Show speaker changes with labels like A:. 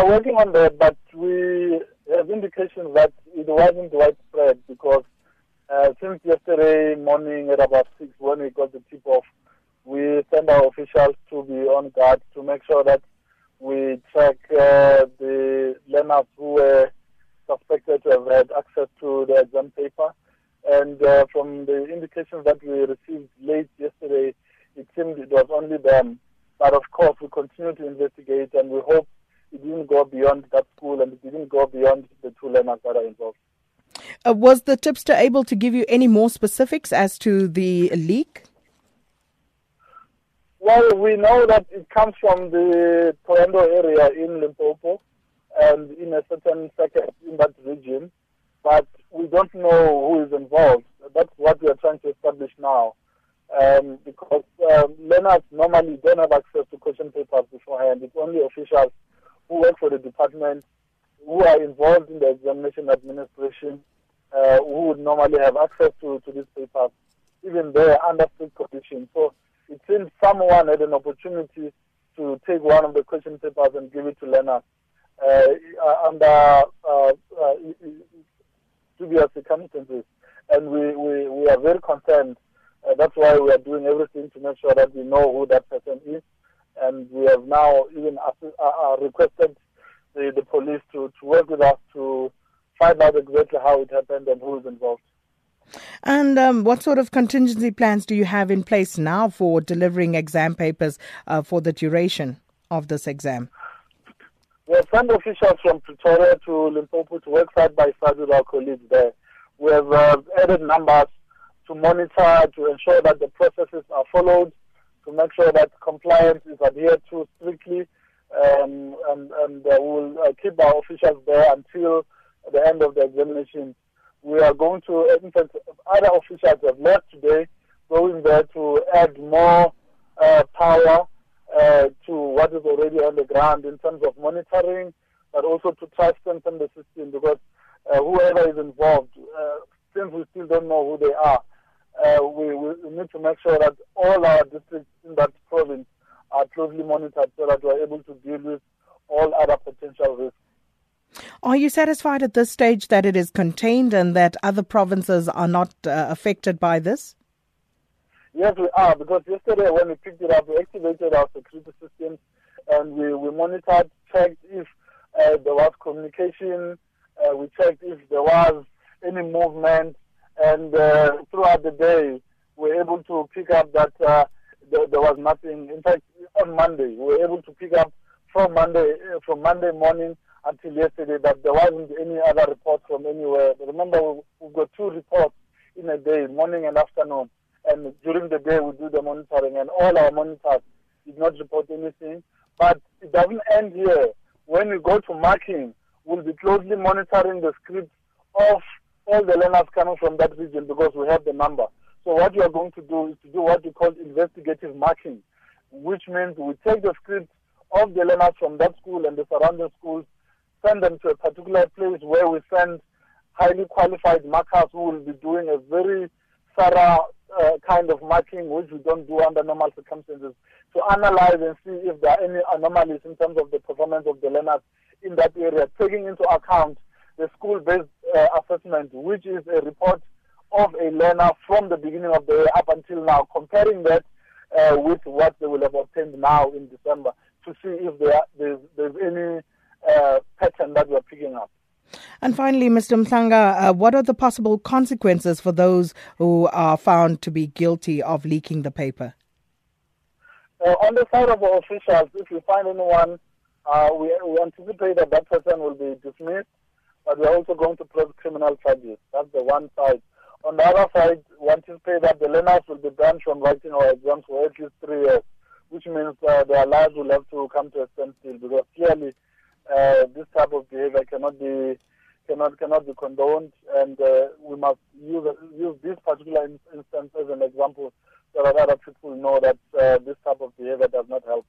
A: are working on that, but we have indications that it wasn't widespread because uh, since yesterday morning at about 6 when we got the tip off, we sent our officials to be on guard to make sure that we track uh, the learners who were suspected to have had access to the exam paper. And uh, from the indications that we received late yesterday, it seemed it was only them. But of course, we continue to investigate and we hope it didn't go beyond that school and it didn't go beyond the two learners that are involved.
B: Uh, was the tipster able to give you any more specifics as to the leak?
A: Well, we know that it comes from the Thohoyandou area in Limpopo and in a certain sector in that region, but we don't know who is involved. That's what we are trying to establish now. Um, because um, learners normally don't have access to question papers beforehand. It's only officials who work for the department who are involved in the examination administration uh, who would normally have access to, to these papers, even there under strict conditions. So it seems someone had an opportunity to take one of the question papers and give it to learners uh, uh under uh, uh, dubious circumstances. And we, we, we are very concerned. Uh, that's why we are doing everything to make sure that we know who that person is. And we have now even requested the, the police to, to work with us to find out exactly how it happened and who is involved.
B: And um, what sort of contingency plans do you have in place now for delivering exam papers uh, for the duration of this exam?
A: We have sent officials from Pretoria to Limpopo to work side by side with our colleagues there. We have uh, added numbers to monitor, to ensure that the processes are followed, to make sure that compliance is adhered to strictly, um, and, and uh, we'll uh, keep our officials there until the end of the examination. We are going to, in fact, other officials have left today, going there to add more uh, power uh, to what is already on the ground in terms of monitoring, but also to try to strengthen the system because uh, whoever is involved, uh, since we still don't know who they are, uh, we, we need to make sure that all our districts in that province are closely monitored so that we're able to deal with all other potential risks.
B: Are you satisfied at this stage that it is contained and that other provinces are not uh, affected by this?
A: Yes, we are, because yesterday when we picked it up, we activated our security systems and we, we monitored, checked if uh, there was communication, uh, we checked if there was any movement, and uh, throughout the day, we were able to pick up that uh, there, there, was nothing. In fact, on Monday, we were able to pick up from Monday, uh, from Monday morning until yesterday that there wasn't any other report from anywhere. Remember, we've got two reports in a day, morning and afternoon. And during the day, we do the monitoring, and all our monitors did not report anything. But it doesn't end here. When we go to marking, we'll be closely monitoring the scripts of all the learners coming from that region because we have the number. So what we are going to do is to do what we call investigative marking, which means we take the scripts of the learners from that school and the surrounding schools send them to a particular place where we send highly qualified markers who will be doing a very thorough uh, kind of marking, which we don't do under normal circumstances, to analyze and see if there are any anomalies in terms of the performance of the learners in that area, taking into account the school-based uh, assessment, which is a report of a learner from the beginning of the year up until now, comparing that uh, with what they will have obtained now in December to see if there, there's, there's any uh, pattern that we're picking up.
B: And finally, Mr. Mhlanga, uh, what are the possible consequences for those who are found to be guilty of leaking the paper?
A: Uh, on the side of our officials, if we find anyone, uh, we, we, anticipate that that person will be dismissed, but we're also going to press criminal charges. That's the one side. On the other side, we anticipate that the learners will be banned from writing our exams for at least three years, which means uh, their lives will have to come to a standstill because clearly uh, this type of behavior cannot be cannot cannot be condoned, and uh, we must use use this particular instance as an example so that other people know that uh, this type of behavior does not help.